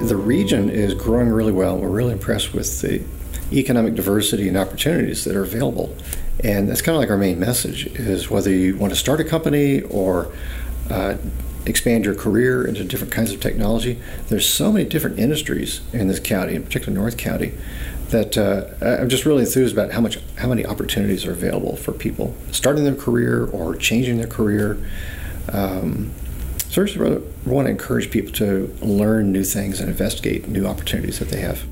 The region is growing really well. We're really impressed with the economic diversity and opportunities that are available. And that's kind of like our main message is whether you want to start a company or uh, expand your career into different kinds of technology. There's so many different industries in this county, in particular North County, that uh, I'm just really enthused about how much how many opportunities are available for people starting their career or changing their career. Um, so I want to encourage people to learn new things and investigate new opportunities that they have.